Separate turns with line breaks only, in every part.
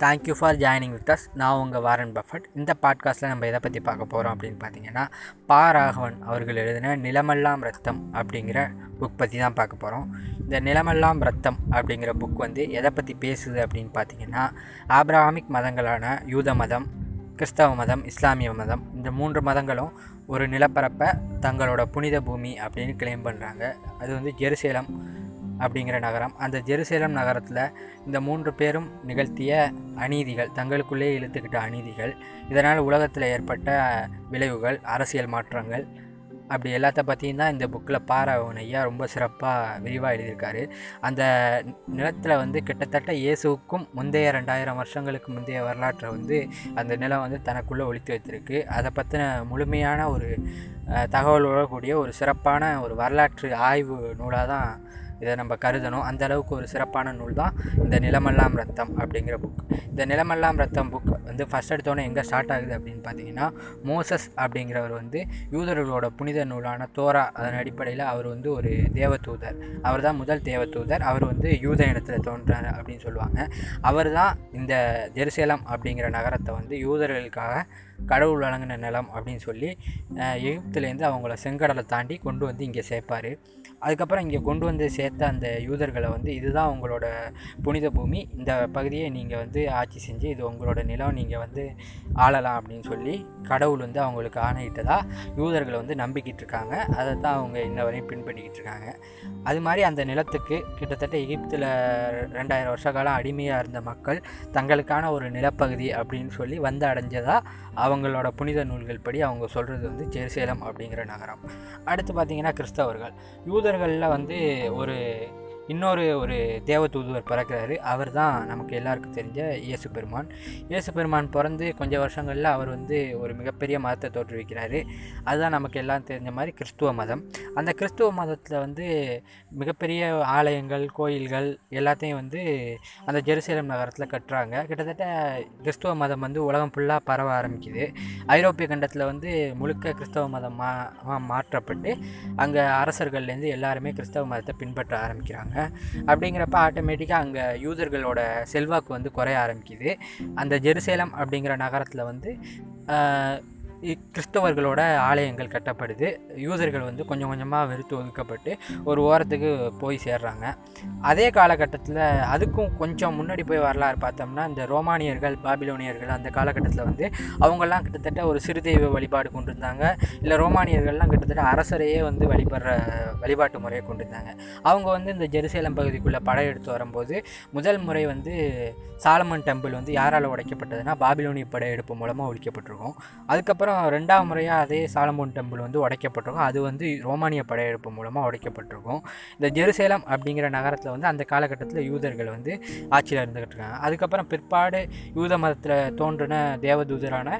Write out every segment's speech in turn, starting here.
Thank you for joining with us நான் உங்கள் Warren Buffett இந்த பாட்காஸ்ட்டில் நம்ம எதை பற்றி பார்க்க போகிறோம் அப்படின்னு பார்த்தீங்கன்னா பா ராகவன் அவர்கள் எழுதின நிலமெல்லாம் ரத்தம் அப்படிங்கிற புக் பற்றி தான் பார்க்க போகிறோம் இந்த நிலமெல்லாம் ரத்தம் அப்படிங்கிற புக் வந்து எதை பற்றி பேசுது அப்படின்னு பார்த்தீங்கன்னா ஆப்ராமிக் மதங்களான யூத மதம் கிறிஸ்தவ மதம் இஸ்லாமிய மதம் இந்த மூன்று மதங்களும் ஒரு நிலப்பரப்பை தங்களோட புனித பூமி அப்படின்னு கிளைம் பண்ணுறாங்க அது வந்து ஜெருசேலம் அப்படிங்கிற நகரம். அந்த ஜெருசேலம் நகரத்தில் இந்த மூன்று பேரும் நிகழ்த்திய அநீதிகள் தங்களுக்குள்ளே இழுத்துக்கிட்ட அநீதிகள் இதனால் உலகத்தில் ஏற்பட்ட விளைவுகள் அரசியல் மாற்றங்கள் அப்படி எல்லாத்த பற்றியும் தான் இந்த புக்கில் பாராவன் ஐயா ரொம்ப சிறப்பாக விரிவாக எழுதியிருக்காரு. அந்த நிலத்தில் வந்து கிட்டத்தட்ட இயேசுவுக்கும் முந்தைய ரெண்டாயிரம் வருஷங்களுக்கு முந்தைய வரலாற்றை வந்து அந்த நிலம் வந்து தனக்குள்ளே ஒழித்து வைத்திருக்கு. அதை பற்றின முழுமையான ஒரு தகவலோட கூடிய ஒரு சிறப்பான ஒரு வரலாற்று ஆய்வு நூலாக தான் இதை நம்ம கருதணும். அந்த அளவுக்கு ஒரு சிறப்பான நூல் தான் இந்த நிலமெல்லாம் ரத்தம் அப்படிங்கிற புக் இந்த நிலமெல்லாம் ரத்தம் புக் வந்து ஃபஸ்ட் எடுத்தோன்னே எங்கே ஸ்டார்ட் ஆகுது அப்படின்னு பார்த்தீங்கன்னா மோசஸ் அப்படிங்கிறவர் வந்து யூதர்களோட புனித நூலான தோரா அதன் அடிப்படையில் அவர் வந்து ஒரு தேவதூதர். அவர் தான் முதல் தேவதூதர். அவர் வந்து யூத இனத்தில் தோன்றார் அப்படின்னு சொல்லுவாங்க. அவர் தான் இந்த ஜெருசேலம் அப்படிங்கிற நகரத்தை வந்து யூதர்களுக்காக கடவுள் வழங்கின நிலம் அப்படின்னு சொல்லி எகிப்துலேருந்து அவங்கள செங்கடலை தாண்டி கொண்டு வந்து இங்கே சேர்ப்பார். அதுக்கப்புறம் இங்கே கொண்டு வந்து சேர்த்த அந்த யூதர்களை வந்து இதுதான் உங்களோட புனித பூமி. இந்த பகுதியை நீங்கள் வந்து ஆட்சி செஞ்சு இது உங்களோட நிலம் நீங்கள் வந்து ஆளலாம் அப்படின்னு சொல்லி கடவுள் வந்து அவங்களுக்கு ஆணையிட்டதாக யூதர்களை வந்து நம்பிக்கிட்டு இருக்காங்க. அதை தான் அவங்க இன்ன வரையும் பின்பற்றிக்கிட்டு இருக்காங்க. அது மாதிரி அந்த நிலத்துக்கு கிட்டத்தட்ட எகிப்தில் ரெண்டாயிரம் வருஷ காலம் அடிமையாக இருந்த மக்கள் தங்களுக்கான ஒரு நிலப்பகுதி அப்படின்னு சொல்லி வந்து அடைஞ்சதாக அவங்களோட புனித நூல்கள் படி அவங்க சொல்கிறது வந்து ஜெருசேலம் அப்படிங்கிற நகரம். அடுத்து பார்த்திங்கன்னா கிறிஸ்தவர்கள். யூதர்களில் வந்து ஒரு இன்னொரு ஒரு தேவதூதுவர் பிறக்கிறாரு. அவர் தான் நமக்கு எல்லாருக்கும் தெரிஞ்ச இயேசு பெருமான். இயேசு பெருமான் பிறந்து கொஞ்சம் வருஷங்களில் அவர் வந்து ஒரு மிகப்பெரிய மதத்தை தோற்றுவிக்கிறாரு. அதுதான் நமக்கு எல்லாம் தெரிஞ்ச மாதிரி கிறிஸ்துவ மதம். அந்த கிறிஸ்துவ மதத்தில் வந்து மிகப்பெரிய ஆலயங்கள் கோயில்கள் எல்லாத்தையும் வந்து அந்த ஜெருசலேம் நகரத்தில் கட்டுறாங்க. கிட்டத்தட்ட கிறிஸ்துவ மதம் வந்து உலகம் ஃபுல்லாக பரவ ஆரம்பிக்குது. ஐரோப்பிய கண்டத்தில் வந்து முழுக்க கிறிஸ்தவ மதம் மா- மாற்றப்பட்டு அங்கே அரசர்கள்லேருந்து எல்லாருமே கிறிஸ்தவ மதத்தை பின்பற்ற ஆரம்பிக்கிறாங்க. அப்படிங்கிறப்ப ஆட்டோமேட்டிக்காக அங்கே யூசர்களோட செல்வாக்கு வந்து குறைய ஆரம்பிக்குது. அந்த ஜெருசேலம் அப்படிங்கிற நகரத்தில் வந்து கிறிஸ்தவர்களோட ஆலயங்கள் கட்டப்படுது. யூதர்கள் வந்து கொஞ்சம் கொஞ்சமாக வெறுத்து ஒதுக்கப்பட்டு ஒரு ஓரத்துக்கு போய் சேர்றாங்க. அதே காலகட்டத்தில் அதுக்கும் கொஞ்சம் முன்னாடி போய் வரலாறு பார்த்தோம்னா இந்த ரோமானியர்கள் பாபிலோனியர்கள் அந்த காலகட்டத்தில் வந்து அவங்கெல்லாம் கிட்டத்தட்ட ஒரு சிறு தெய்வ வழிபாடு கொண்டு இருந்தாங்க இல்லை ரோமானியர்கள்லாம் கிட்டத்தட்ட அரசரையே வந்து வழிபடுற வழிபாட்டு முறையை கொண்டு இருந்தாங்க அவங்க வந்து இந்த ஜெருசேலம் பகுதிக்குள்ளே படையெடுத்து வரும்போது முதல் முறை வந்து சாலமன் டெம்பிள் வந்து யாரால் உடைக்கப்பட்டதுன்னா பாபிலோனிய படையெடுப்பு மூலமாக ஒழிக்கப்பட்டிருக்கும். அதுக்கப்புறம் ரெண்டாவது முறையாக அதே சாலமோன் டெம்பிள் வந்து உடைக்கப்பட்டிருக்கும். அது வந்து ரோமானிய படையெடுப்பு மூலமாக உடைக்கப்பட்டிருக்கும். இந்த ஜெருசேலம் அப்படிங்கிற நகரத்தில் வந்து அந்த காலகட்டத்தில் யூதர்கள் வந்து ஆட்சியில் இருந்துக்கிட்டு இருக்காங்க. அதுக்கப்புறம் பிற்பாடு யூத மதத்தில் தோன்றின தேவதூதரான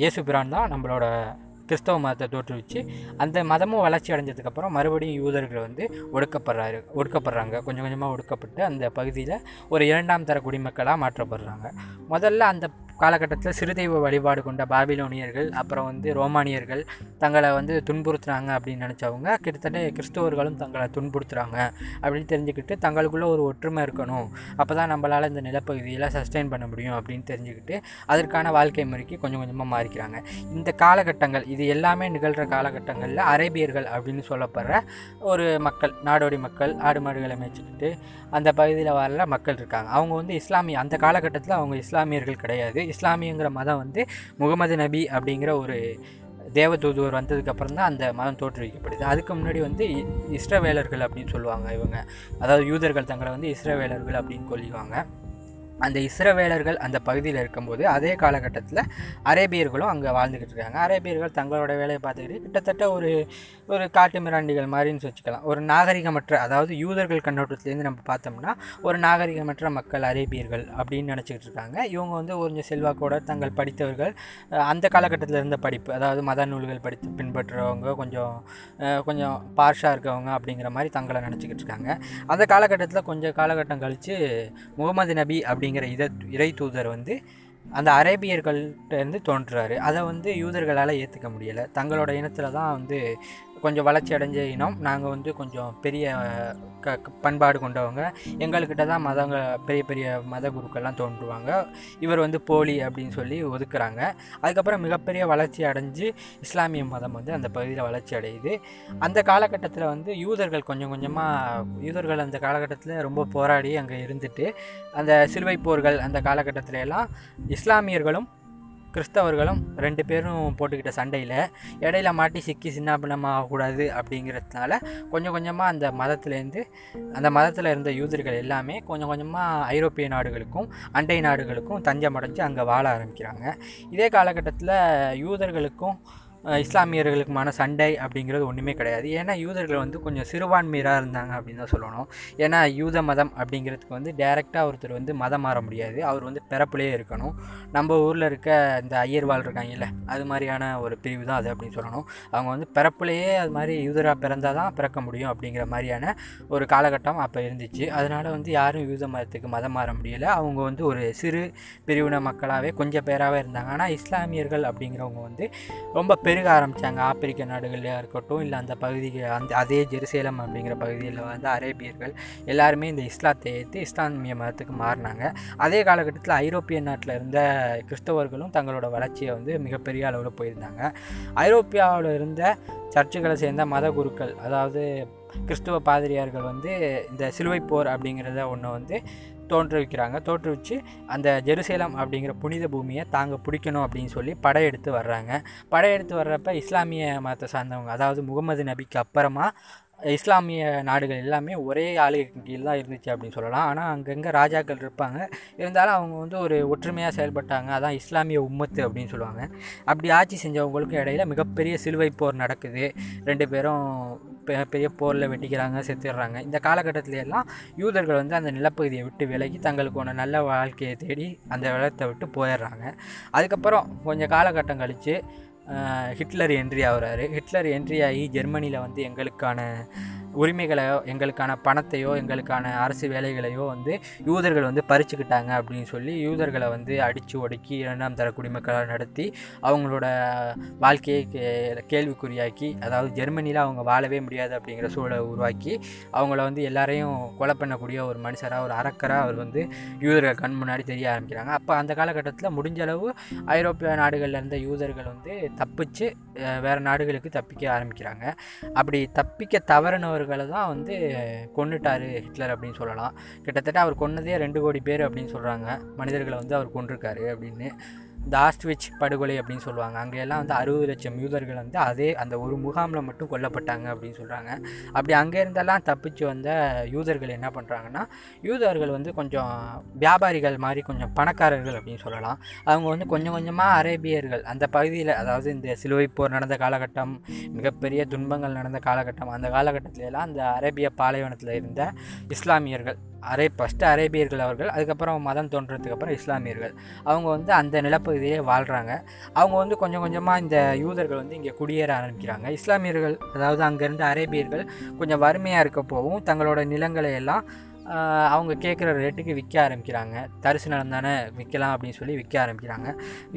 இயேசு பிரான் தான் நம்மளோட கிறிஸ்தவ மதத்தை தோற்றுவிச்சு அந்த மதமும் வளர்ச்சி அடைஞ்சதுக்கப்புறம் மறுபடியும் யூதர்கள் வந்து ஒடுக்கப்படுறாரு ஒடுக்கப்படுறாங்க. கொஞ்சம் கொஞ்சமாக ஒடுக்கப்பட்டு அந்த பகுதியில் ஒரு இரண்டாம் தர குடிமக்களாக மாற்றப்படுறாங்க. முதல்ல அந்த காலகட்டத்தில் சிறுதெய்வ வழிபாடு கொண்ட பாபிலோனியர்கள் அப்புறம் வந்து ரோமானியர்கள் தங்களை வந்து துன்புறுத்துறாங்க அப்படின்னு நினச்சவங்க கிட்டத்தட்ட கிறிஸ்தவர்களும் தங்களை துன்புறுத்துகிறாங்க அப்படின்னு தெரிஞ்சுக்கிட்டு தங்களுக்குள்ளே ஒரு ஒற்றுமை இருக்கணும். அப்போ தான் நம்மளால் இந்த நிலப்பகுதியில் சஸ்டெயின் பண்ண முடியும் அப்படின்னு தெரிஞ்சுக்கிட்டு அதற்கான வாழ்க்கை முறைக்கு கொஞ்சம் கொஞ்சமாக மாறிக்கிறாங்க. இந்த காலகட்டங்கள் இது எல்லாமே நிகழ்கிற காலகட்டங்களில் அரேபியர்கள் அப்படின்னு சொல்லப்படுற ஒரு மக்கள் நாடோடி மக்கள் ஆடு மாடுகளை மேய்ச்சிக்கிட்டு அந்த பகுதியில் வரல மக்கள் இருக்காங்க. அவங்க வந்து இஸ்லாமிய அந்த காலகட்டத்தில் அவங்க இஸ்லாமியர்கள் கிடையாது. இஸ்லாமியங்கிற மதம் வந்து முகமது நபி அப்படிங்கிற ஒரு தேவதூதுவர் வந்ததுக்கப்புறம் தான் அந்த மதம் தோற்றுவிக்கப்படுது. அதுக்கு முன்னாடி வந்து இ- இஸ்ரவேலர்கள் அப்படின்னு சொல்லுவாங்க இவங்க. அதாவது யூதர்கள் தங்களை வந்து இஸ்ரவேலர்கள் அப்படின்னு சொல்லிவாங்க அந்த இஸ்ரவேலர்கள் அந்த பகுதியில் இருக்கும்போது அதே காலகட்டத்தில் அரேபியர்களும் அங்கே வாழ்ந்துக்கிட்டு இருக்காங்க. அரேபியர்கள் தங்களோட வேலையை பார்த்துக்கிட்டு கிட்டத்தட்ட ஒரு ஒரு காட்டு மிராண்டிகள் மாதிரின்னு வச்சுக்கலாம். ஒரு நாகரிகமற்ற அதாவது யூதர்கள் கண்ணோட்டத்துலேருந்து நம்ம பார்த்தோம்னா ஒரு நாகரிகமற்ற மக்கள் அரேபியர்கள் அப்படின்னு நினச்சிக்கிட்டு இருக்காங்க. இவங்க வந்து கொஞ்சம் செல்வாக்கோட தங்கள் படித்தவர்கள் அந்த காலகட்டத்தில் இருந்த படிப்பு அதாவது மத நூல்கள் படித்து பின்பற்றுறவங்க கொஞ்சம் கொஞ்சம் பார்ஷாக இருக்கவங்க அப்படிங்கிற மாதிரி தங்களை நினச்சிக்கிட்டு இருக்காங்க. அந்த காலகட்டத்தில் கொஞ்சம் காலகட்டம் கழித்து முகமது நபி அப்படிங்கிற இத இறை தூதர் வந்து அந்த அரேபியர்கள்ட்டேருந்து தோன்றுறாரு. அதை வந்து யூதர்களால் ஏற்றுக்க முடியலை. தங்களோட இனத்தில் தான் வந்து கொஞ்சம் வளர்ச்சி அடைஞ்ச இனம் நாங்கள் வந்து கொஞ்சம் பெரிய க பண்பாடு கொண்டவங்க. எங்கள்கிட்ட தான் மதங்க பெரிய பெரிய மத குருக்கள்லாம் தோன்றுவாங்க. இவர் வந்து போலி அப்படின்னு சொல்லி ஒதுக்குறாங்க. அதுக்கப்புறம் மிகப்பெரிய வளர்ச்சி அடைஞ்சு இஸ்லாமிய மதம் வந்து அந்த பகுதியில் வளர்ச்சி அடையுது. அந்த காலகட்டத்தில் வந்து யூதர்கள் கொஞ்சம் கொஞ்சமாக யூதர்கள் அந்த காலகட்டத்தில் ரொம்ப போராடி அங்கே இருந்துட்டு அந்த சிலுவை போர்கள் அந்த காலகட்டத்தில எல்லாம் இஸ்லாமியர்களும் கிறிஸ்தவர்களும் ரெண்டு பேரும் போட்டுக்கிட்ட சண்டையில் இடையில மாட்டி சிக்கி சின்னாபின்னமாக ஆகக்கூடாது அப்படிங்கிறதுனால கொஞ்சம் கொஞ்சமாக அந்த மதத்துலேருந்து அந்த மதத்தில் இருந்த யூதர்கள் எல்லாமே கொஞ்சம் கொஞ்சமாக ஐரோப்பிய நாடுகளுக்கும் அண்டை நாடுகளுக்கும் தஞ்சம் அடைஞ்சு அங்கே வாழ ஆரம்பிக்கிறாங்க. இதே காலகட்டத்தில் யூதர்களுக்கும் இஸ்லாமியர்களுக்குமான சண்டை அப்படிங்கிறது ஒன்றுமே கிடையாது. ஏன்னா யூதர்கள் வந்து கொஞ்சம் சிறுபான்மையராக இருந்தாங்க அப்படின்னு தான் சொல்லணும். ஏன்னா யூத மதம் அப்படிங்கிறதுக்கு வந்து டைரெக்டாக ஒருத்தர் வந்து மதம் மாற முடியாது. அவர் வந்து பிறப்புலேயே இருக்கணும். நம்ம ஊரில் இருக்க இந்த ஐயர்வாள் இருக்காங்கல்ல அது மாதிரியான ஒரு பிரிவு தான் அது அப்படின்னு சொல்லணும். அவங்க வந்து பிறப்புலேயே அது மாதிரி யூதராக பிறந்தால் தான் பிறக்க முடியும் அப்படிங்கிற மாதிரியான ஒரு காலகட்டம் அப்போ இருந்துச்சு. அதனால் வந்து யாரும் யூத மதத்துக்கு மதம் மாற முடியலை. அவங்க வந்து ஒரு சிறு பிரிவின மக்களாகவே கொஞ்சம் பேராகவே இருந்தாங்க. ஆனால் இஸ்லாமியர்கள் அப்படிங்கிறவங்க வந்து ரொம்ப பெருக ஆரம்பித்தாங்க ஆப்பிரிக்க நாடுகள்லையாக இருக்கட்டும் இல்லை அந்த பகுதிக்கு அந்த அதே ஜெருசேலம் அப்படிங்கிற பகுதியில் வந்து அரேபியர்கள் எல்லாருமே இந்த இஸ்லாத்தை ஏற்று இஸ்லாமிய மதத்துக்கு மாறினாங்க. அதே காலகட்டத்தில் ஐரோப்பிய நாட்டில் இருந்த கிறிஸ்தவர்களும் தங்களோட வளர்ச்சியை வந்து மிகப்பெரிய அளவில் போயிருந்தாங்க. ஐரோப்பியாவில் இருந்த சர்ச்சுகளை சேர்ந்த மத குருக்கள் அதாவது கிறிஸ்துவ பாதிரியார்கள் வந்து இந்த சிலுவை போர் அப்படிங்கிறத ஒன்று வந்து தோற்றுவிக்கிறாங்க தோற்றுவிச்சு அந்த ஜெருசேலம் அப்படிங்கிற புனித பூமியை தாங்க பிடிக்கணும் அப்படின்னு சொல்லி படையெடுத்து வர்றாங்க. படையெடுத்து வர்றப்ப இஸ்லாமிய மதத்தை சார்ந்தவங்க அதாவது முகமது நபிக்கு அப்புறமா இஸ்லாமிய நாடுகள் எல்லாமே ஒரே ஆளுகைக்கு கீழ் தான் இருந்துச்சு அப்படின்னு சொல்லலாம். ஆனால் அங்கங்கே ராஜாக்கள் இருப்பாங்க. இருந்தாலும் அவங்க வந்து ஒரு ஒற்றுமையாக செயல்பட்டாங்க. அதான் இஸ்லாமிய உம்மத்து அப்படின்னு சொல்லுவாங்க. அப்படி ஆட்சி செஞ்சவங்களுக்கும் இடையில மிகப்பெரிய சிலுவை போர் நடக்குது. ரெண்டு பேரும் பெ- பெரிய போரில் வெட்டிக்கிறாங்க செத்துடுறாங்க இந்த காலகட்டத்தில எல்லாம் யூதர்கள் வந்து அந்த நிலப்பகுதியை விட்டு விலகி தங்களுக்கு ஒன்று நல்ல வாழ்க்கையை தேடி அந்த இடத்தை விட்டு போயிடுறாங்க. அதுக்கப்புறம் கொஞ்சம் காலகட்டம் கழித்து ஹிட்லர் என்ட்ரி ஆகிறாரு. ஹிட்லர் என்ட்ரி ஆகி ஜெர்மனியில் வந்து எங்களுக்கான உரிமைகளையோ எங்களுக்கான பணத்தையோ எங்களுக்கான அரசு வேலைகளையோ வந்து யூதர்கள் வந்து பறிச்சுக்கிட்டாங்க அப்படின்னு சொல்லி யூதர்களை வந்து அடித்து ஒடுக்கி இரண்டாம் தர குடிமக்களாக நடத்தி அவங்களோட வாழ்க்கையை கே- கேள்விக்குறியாக்கி அதாவது ஜெர்மனியில் அவங்க வாழவே முடியாது அப்படிங்கிற சூழலை உருவாக்கி அவங்கள வந்து எல்லாரையும் கொலை பண்ணக்கூடிய ஒரு மனுஷராக ஒரு அரக்கராக அவர் வந்து யூதர்கள் கண் முன்னாடி தெரிய ஆரம்பிக்கிறாங்க. அப்போ அந்த காலகட்டத்தில் முடிஞ்ச அளவு ஐரோப்பிய நாடுகளில் இருந்த யூதர்கள் வந்து தப்பிச்சு வேறு நாடுகளுக்கு தப்பிக்க ஆரம்பிக்கிறாங்க. அப்படி தப்பிக்க அவர்களை தான் வந்து கொண்டுட்டார் ஹிட்லர் அப்படின்னு சொல்லலாம். கிட்டத்தட்ட அவர் கொன்னதே ரெண்டு கோடி பேர் அப்படின்னு சொல்கிறாங்க மனிதர்களை வந்து அவர் கொண்டிருக்காரு அப்படின்னு. இந்த ஆஸ்ட்விச் படுகொலை அப்படின்னு சொல்லுவாங்க. அங்கேயெல்லாம் வந்து அறுபது லட்சம் யூதர்கள் வந்து அதே அந்த ஒரு முகாமில் மட்டும் கொல்லப்பட்டாங்க அப்படின்னு சொல்கிறாங்க அப்படி அங்கே இருந்தெல்லாம் தப்பிச்சு வந்த யூதர்கள் என்ன பண்ணுறாங்கன்னா யூதர்கள் வந்து கொஞ்சம் வியாபாரிகள் மாதிரி கொஞ்சம் பணக்காரர்கள் அப்படின்னு சொல்லலாம். அவங்க வந்து கொஞ்சம் கொஞ்சமாக அரேபியர்கள் அந்த பகுதியில் அதாவது இந்த சிலுவை போர் நடந்த காலகட்டம் மிகப்பெரிய துன்பங்கள் நடந்த காலகட்டம் அந்த காலகட்டத்திலலாம் அந்த அரேபிய பாலைவனத்தில் இருந்த இஸ்லாமியர்கள் அரே ஃபஸ்ட்டு அரேபியர்கள் அவர்கள் அதுக்கப்புறம் மதம் தோன்றதுக்கு அப்புறம் இஸ்லாமியர்கள். அவங்க வந்து அந்த நிலப்ப நிலப்பகுதியிலே வாழ்கிறாங்க அவங்க வந்து கொஞ்சம் கொஞ்சமாக இந்த யூதர்கள் வந்து இங்கே குடியேற ஆரம்பிக்கிறாங்க. இஸ்லாமியர்கள் அதாவது அங்கேருந்து அரேபியர்கள் கொஞ்சம் வறுமையாக இருக்க போகவும் தங்களோட நிலங்களை எல்லாம் அவங்க கேட்குற ரேட்டுக்கு விற்க ஆரம்பிக்கிறாங்க. தரிசு நிலம் தானே விற்கலாம் அப்படின்னு சொல்லி விற்க ஆரம்பிக்கிறாங்க.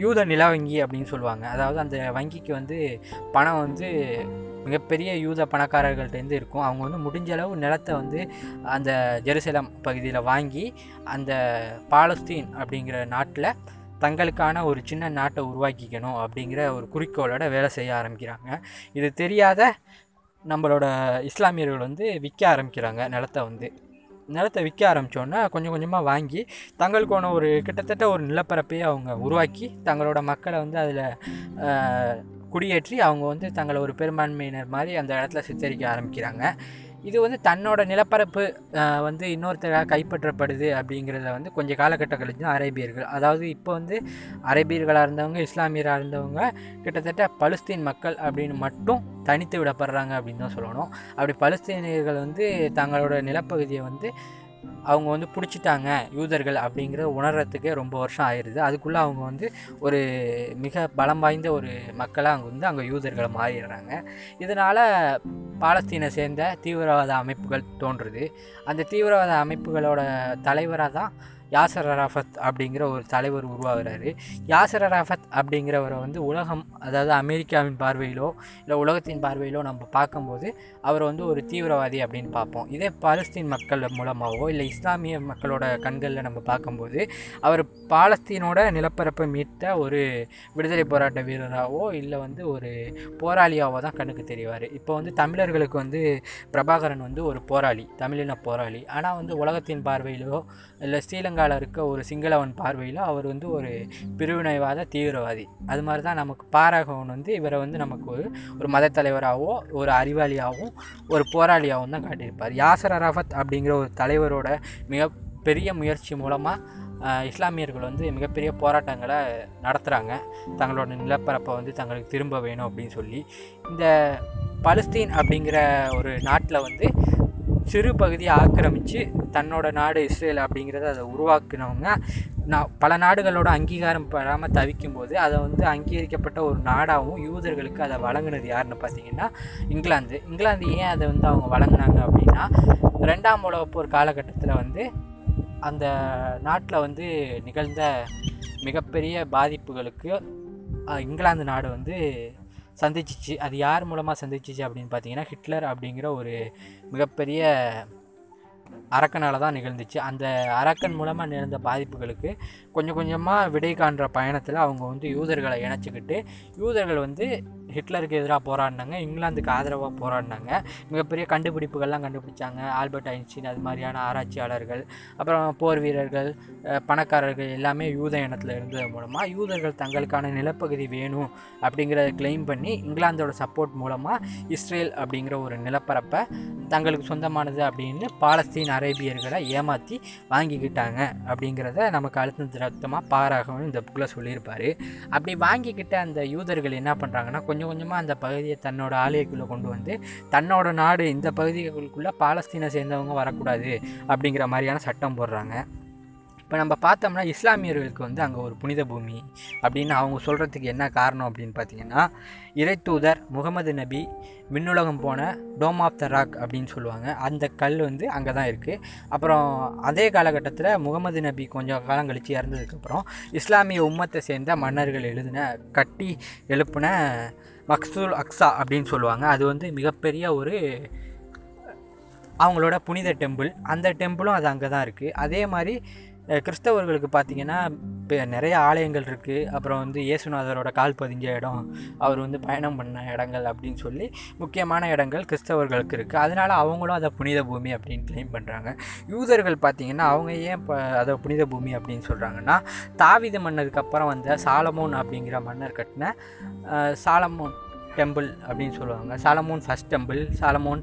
யூத நில வங்கி அப்படின்னு சொல்லுவாங்க. அதாவது அந்த வங்கிக்கு வந்து பணம் வந்து மிகப்பெரிய யூத பணக்காரர்கள்ட்டேருந்து இருக்கும். அவங்க வந்து முடிஞ்ச அளவு நிலத்தை வந்து அந்த ஜெருசலம் பகுதியில் வாங்கி அந்த பாலஸ்தீன் அப்படிங்கிற நாட்டில் தங்களுக்கான ஒரு சின்ன நாட்டை உருவாக்கிக்கணும் அப்படிங்கிற ஒரு குறிக்கோளோட வேலை செய்ய ஆரம்பிக்கிறாங்க. இது தெரியாத நம்மளோட இஸ்லாமியர்கள் வந்து விற்க ஆரம்பிக்கிறாங்க நிலத்தை வந்து. நிலத்தை விற்க ஆரம்பித்தோன்னே கொஞ்சம் கொஞ்சமாக வாங்கி தங்களுக்கான ஒரு கிட்டத்தட்ட ஒரு நிலப்பரப்பையே அவங்க உருவாக்கி தங்களோட மக்களை வந்து அதில் குடியேற்றி அவங்க வந்து தங்களை ஒரு பெரும்பான்மையினர் மாதிரி அந்த இடத்துல சித்தரிக்க ஆரம்பிக்கிறாங்க. இது வந்து தன்னோட நிலப்பரப்பு வந்து இன்னொருத்தராக கைப்பற்றப்படுது அப்படிங்கிறத வந்து கொஞ்சம் காலகட்டம் கழிச்சு தான் அரேபியர்கள் அதாவது இப்போ வந்து அரேபியர்களாக இருந்தவங்க இஸ்லாமியராக இருந்தவங்க கிட்டத்தட்ட பலஸ்தீன் மக்கள் அப்படின்னு மட்டும் தனித்து விடப்படுறாங்க அப்படின்னு தான் சொல்லணும். அப்படி பலஸ்தீனியர்கள் வந்து தங்களோட நிலப்பகுதியை வந்து அவங்க வந்து பிடிச்சிட்டாங்க யூதர்கள் அப்படிங்கிற உணர்றதுக்கே ரொம்ப வருஷம் ஆயிடுது அதுக்குள்ளே அவங்க வந்து ஒரு மிக பலம் வாய்ந்த ஒரு மக்களாக அங்கே வந்து அங்கே யூதர்களை மாறிடுறாங்க. இதனால் பாலஸ்தீனை சேர்ந்த தீவிரவாத அமைப்புகள் தோன்றுது. அந்த தீவிரவாத அமைப்புகளோட தலைவராக தான் யாசர் அராஃபத் அப்படிங்கிற ஒரு தலைவர் உருவாகிறாரு. யாசர் அராஃபத் அப்படிங்கிறவரை வந்து உலகம் அதாவது அமெரிக்காவின் பார்வையிலோ இல்லை உலகத்தின் பார்வையிலோ நம்ம பார்க்கும்போது அவர் வந்து ஒரு தீவிரவாதி அப்படின்னு பார்ப்போம். இதே பாலஸ்தீன் மக்கள் மூலமாகவோ இல்லை இஸ்லாமிய மக்களோட கண்களில் நம்ம பார்க்கும்போது அவர் பாலஸ்தீனோட நிலப்பரப்பை மீட்ட ஒரு விடுதலை போராட்ட வீரராகவோ இல்லை வந்து ஒரு போராளியாகவோ தான் கண்ணுக்கு தெரிவார். இப்போ வந்து தமிழர்களுக்கு வந்து பிரபாகரன் வந்து ஒரு போராளி தமிழின போராளி. ஆனால் வந்து உலகத்தின் பார்வையிலோ இல்லை ஸ்ரீலங்காவில் இருக்க ஒரு சிங்களவன் பார்வையிலோ அவர் வந்து ஒரு பிரிவினைவாத தீவிரவாதி. அது மாதிரி தான் நமக்கு பாராகவன் வந்து இவரை வந்து நமக்கு ஒரு ஒரு மதத்தலைவராகவோ ஒரு அறிவாளியாகவும் ஒரு போராளியாகவும் தான் காட்டியிருப்பார். யாசர் அராஃபத் அப்படிங்கிற ஒரு தலைவரோட மிக பெரிய முயற்சி மூலமாக இஸ்லாமியர்கள் வந்து மிகப்பெரிய போராட்டங்களை நடத்துகிறாங்க தங்களோட நிலப்பரப்பை வந்து தங்களுக்கு திரும்ப வேணும் அப்படின்னு சொல்லி. இந்த பலஸ்தீன் அப்படிங்கிற ஒரு நாட்டில் வந்து சிறு பகுதியை ஆக்கிரமித்து தன்னோட நாடு இஸ்ரேல் அப்படிங்கிறத அதை உருவாக்கினவங்க நான் பல நாடுகளோட அங்கீகாரம் பெறாமல் தவிக்கும் போது அதை வந்து அங்கீகரிக்கப்பட்ட ஒரு நாடாகவும் யூதர்களுக்கு அதை வழங்கினது யாருன்னு பார்த்தீங்கன்னா இங்கிலாந்து. இங்கிலாந்து ஏன் அதை வந்து அவங்க வழங்கினாங்க அப்படின்னா ரெண்டாம் உலகப் போர் காலகட்டத்தில் வந்து அந்த நாட்டில் வந்து நிகழ்ந்த மிகப்பெரிய பாதிப்புகளுக்கு இங்கிலாந்து நாடு வந்து சந்திச்சிச்சு. அது யார் மூலமாக சந்திச்சிச்சு அப்படின்னு பார்த்தீங்கன்னா ஹிட்லர் அப்படிங்கிற ஒரு மிகப்பெரிய அரக்கனால் தான் நிகழ்ந்துச்சு. அந்த அரக்கன் மூலமாக நிகழ்ந்த பாதிப்புகளுக்கு கொஞ்சம் கொஞ்சமாக விடை காண்ற பயணத்தில் அவங்க வந்து யூதர்களை இணைச்சிக்கிட்டு யூதர்கள் வந்து ஹிட்லருக்கு எதிராக போராடினாங்க இங்கிலாந்துக்கு ஆதரவாக போராடினாங்க. மிகப்பெரிய கண்டுபிடிப்புகள்லாம் கண்டுபிடிச்சாங்க. ஆல்பர்ட் ஐன்ஸ்டீன் அது மாதிரியான ஆராய்ச்சியாளர்கள் அப்புறம் போர் வீரர்கள் பணக்காரர்கள் எல்லாமே யூத இனத்தில் இருந்தது மூலமாக யூதர்கள் தங்களுக்கான நிலப்பகுதி வேணும் அப்படிங்கிறத கிளைம் பண்ணி இங்கிலாந்தோட சப்போர்ட் மூலமாக இஸ்ரேல் அப்படிங்கிற ஒரு நிலப்பரப்பை தங்களுக்கு சொந்தமானது அப்படின்னு பாலஸ்தீன் அரேபியர்களை ஏமாற்றி வாங்கிக்கிட்டாங்க அப்படிங்கிறத நமக்கு அழுத்தம் திருத்தமாக பாராகவும் இந்த புக்கில் சொல்லியிருப்பார். அப்படி வாங்கிக்கிட்ட அந்த யூதர்கள் என்ன பண்ணுறாங்கன்னா கொஞ்சம் கொஞ்சமாக அந்த பகுதியை தன்னோட ஆலயக்குள்ளே கொண்டு வந்து தன்னோட நாடு இந்த பகுதிகளுக்குள்ளே பாலஸ்தீனை சேர்ந்தவங்க வரக்கூடாது அப்படிங்கிற மாதிரியான சட்டம் போடுறாங்க. இப்போ நம்ம பார்த்தோம்னா இஸ்லாமியர்களுக்கு வந்து அங்கே ஒரு புனித பூமி அப்படின்னு அவங்க சொல்கிறதுக்கு என்ன காரணம் அப்படின்னு பார்த்தீங்கன்னா இறைத்தூதர் முகமது நபி மின்னுலகம் போன டோம் ஆஃப் த ராக் அப்படின்னு சொல்லுவாங்க. அந்த கல் வந்து அங்கே தான் இருக்குது அப்புறம் அதே காலகட்டத்தில் முகமது நபி கொஞ்சம் காலம் கழித்து இறந்ததுக்கப்புறம் இஸ்லாமிய உம்மத்தை சேர்ந்த மன்னர்கள் எழுதின கட்டி எழுப்பின மக்சூல் அக்ஸா அப்படின்னு சொல்லுவாங்க. அது வந்து மிகப்பெரிய ஒரு அவங்களோட புனித டெம்பிள். அந்த டெம்பிளும் அது அங்கே தான் இருக்குது அதே மாதிரி கிறிஸ்தவர்களுக்கு பார்த்திங்கன்னா இப்போ நிறைய ஆலயங்கள் இருக்குது அப்புறம் வந்து இயேசுநாதரோட கால் பதிஞ்ச இடம் அவர் வந்து பயணம் பண்ண இடங்கள் அப்படின்னு சொல்லி முக்கியமான இடங்கள் கிறிஸ்தவர்களுக்கு இருக்குது அதனால் அவங்களும் அதை புனித பூமி அப்படின்னு கிளைம் பண்ணுறாங்க யூதர்கள் பார்த்திங்கன்னா அவங்க ஏன் இப்போ அதை புனித பூமி அப்படின்னு சொல்கிறாங்கன்னா தாவித மன்னருக்கு அப்புறம் வந்த சாலமோன் அப்படிங்கிற மன்னர் கட்டின சாலமோன் டெம்பிள் அப்படின்னு சொல்லுவாங்க. Solomon first temple Solomon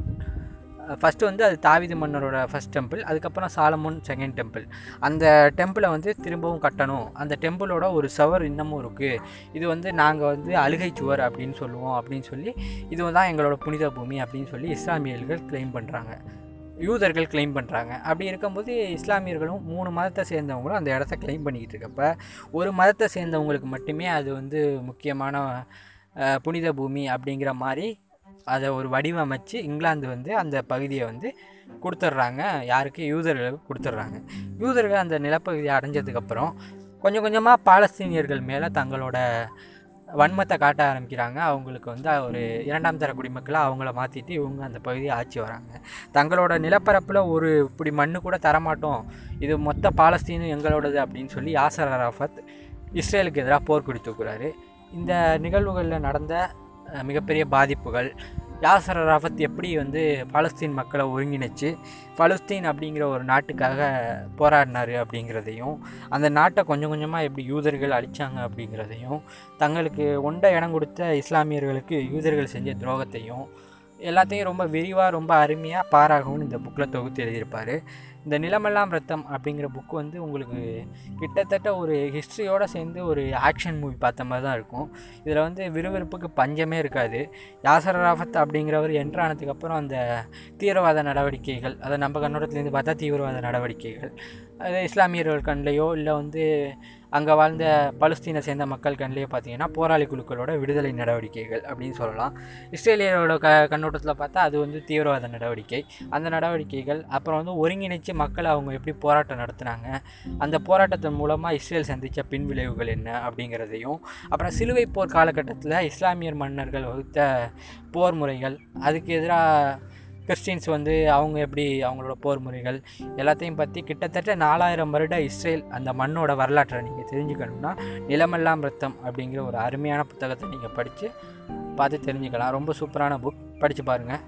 first வந்து அது தாவிது மன்னரோட ஃபஸ்ட் டெம்பிள் அதுக்கப்புறம் சாலமோன் செகண்ட் டெம்பிள் அந்த டெம்பிளை வந்து திரும்பவும் கட்டணும். அந்த டெம்பிளோட ஒரு சவர் இன்னமும் இருக்குது இது வந்து நாங்கள் வந்து அழுகை சுவர் அப்படின்னு சொல்லுவோம் அப்படின்னு சொல்லி இது தான் எங்களோட புனித பூமி அப்படின்னு சொல்லி இஸ்லாமியர்கள் கிளைம் பண்ணுறாங்க யூதர்கள் கிளைம் பண்ணுறாங்க அப்படி இருக்கும்போது இஸ்லாமியர்களும் மூணு மதத்தை சேர்ந்தவங்களும் அந்த இடத்த கிளைம் பண்ணிக்கிட்டு இருக்கப்ப ஒரு மதத்தை சேர்ந்தவங்களுக்கு மட்டுமே அது வந்து முக்கியமான புனித பூமி அப்படிங்கிற மாதிரி அதை ஒரு வடிவமைச்சு இங்கிலாந்து வந்து அந்த பகுதியை வந்து கொடுத்துட்றாங்க. யாருக்கு? யூதர்களுக்கு கொடுத்துட்றாங்க. யூதர்கள் அந்த நிலப்பகுதியை அடைஞ்சதுக்கப்புறம் கொஞ்சம் கொஞ்சமாக பாலஸ்தீனியர்கள் மேலே தங்களோட வன்மத்தை காட்ட ஆரம்பிக்கிறாங்க. அவங்களுக்கு வந்து ஒரு இரண்டாம் தர குடிமக்களாக அவங்கள மாற்றிட்டு இவங்க அந்த பகுதியை ஆட்சி வராங்க. தங்களோட நிலப்பரப்பில் ஒரு இப்படி மண்ணு கூட தரமாட்டோம். இது மொத்த பாலஸ்தீனும் எங்களோடது அப்படின்னு சொல்லி யாசர் அராஃபத் இஸ்ரேலுக்கு எதிராக போர் கொடுத்துக்கிறாரு இந்த நிகழ்வுகளில் நடந்த மிகப்பெரிய பாதிப்புகள். யாசர் ராஃபத் எப்படி வந்து பாலஸ்தீன் மக்களை ஒருங்கிணைச்சு பலஸ்தீன் அப்படிங்கிற ஒரு நாட்டுக்காக போராடினார் அப்படிங்கிறதையும் அந்த நாட்டை கொஞ்சம் கொஞ்சமாக எப்படி யூதர்கள் அழித்தாங்க அப்படிங்கிறதையும் தங்களுக்கு ஒண்ட இடம் கொடுத்த இஸ்லாமியர்களுக்கு யூதர்கள் செஞ்ச துரோகத்தையும் எல்லாத்தையும் ரொம்ப விரிவாக ரொம்ப அருமையாக பாராகவும் இந்த புக்கில் தொகுத்து எழுதியிருப்பார். இந்த நிலமெல்லாம் ரத்தம் அப்படிங்கிற புக்கு வந்து உங்களுக்கு கிட்டத்தட்ட ஒரு ஹிஸ்ட்ரியோடு சேர்ந்து ஒரு ஆக்ஷன் மூவி பார்த்த மாதிரி தான் இருக்கும். இதில் வந்து விறுவிறுப்புக்கு பஞ்சமே இருக்காது. யாசர் ராஃபத் அப்படிங்கிறவர் என்ட்ரு ஆனதுக்கப்புறம் அந்த தீவிரவாத நடவடிக்கைகள் அதை நம்ம கண்ணோட்டத்துலேருந்து பார்த்தா தீவிரவாத நடவடிக்கைகள் அது இஸ்லாமியர்கள் கண்லையோ இல்லை வந்து அங்கே வாழ்ந்த பலஸ்தீனை சேர்ந்த மக்கள் கண்ணிலே பார்த்தீங்கன்னா போராளி குழுக்களோட விடுதலை நடவடிக்கைகள் அப்படின்னு சொல்லலாம். இஸ்ரேலியரோட க கண்ணோட்டத்தில் பார்த்தா அது வந்து தீவிரவாத நடவடிக்கை. அந்த நடவடிக்கைகள் அப்புறம் வந்து ஒருங்கிணைச்சு மக்கள் மக்களை அவங்க எப்படி போராட்டம் நடத்துனாங்க அந்த போராட்டத்தின் மூலமாக இஸ்ரேல் சந்தித்த பின்விளைவுகள் என்ன அப்படிங்கிறதையும் அப்புறம் சிலுவை போர் காலகட்டத்தில் இஸ்லாமியர் மன்னர்கள் வகுத்த போர் முறைகள் அதுக்கு எதிராக கிறிஸ்டின்ஸ் வந்து அவங்க எப்படி அவங்களோட போர் முறைகள் எல்லாத்தையும் பற்றி கிட்டத்தட்ட நாலாயிரம் வருட இஸ்ரேல் அந்த மண்ணோட வரலாற்றை நீங்கள் தெரிஞ்சுக்கணும்னா நிலமெல்லாம் ரத்தம் அப்படிங்கிற ஒரு அருமையான புத்தகத்தை நீங்கள் படித்து பார்த்து தெரிஞ்சுக்கலாம். ரொம்ப சூப்பரான புக் படித்து பாருங்கள்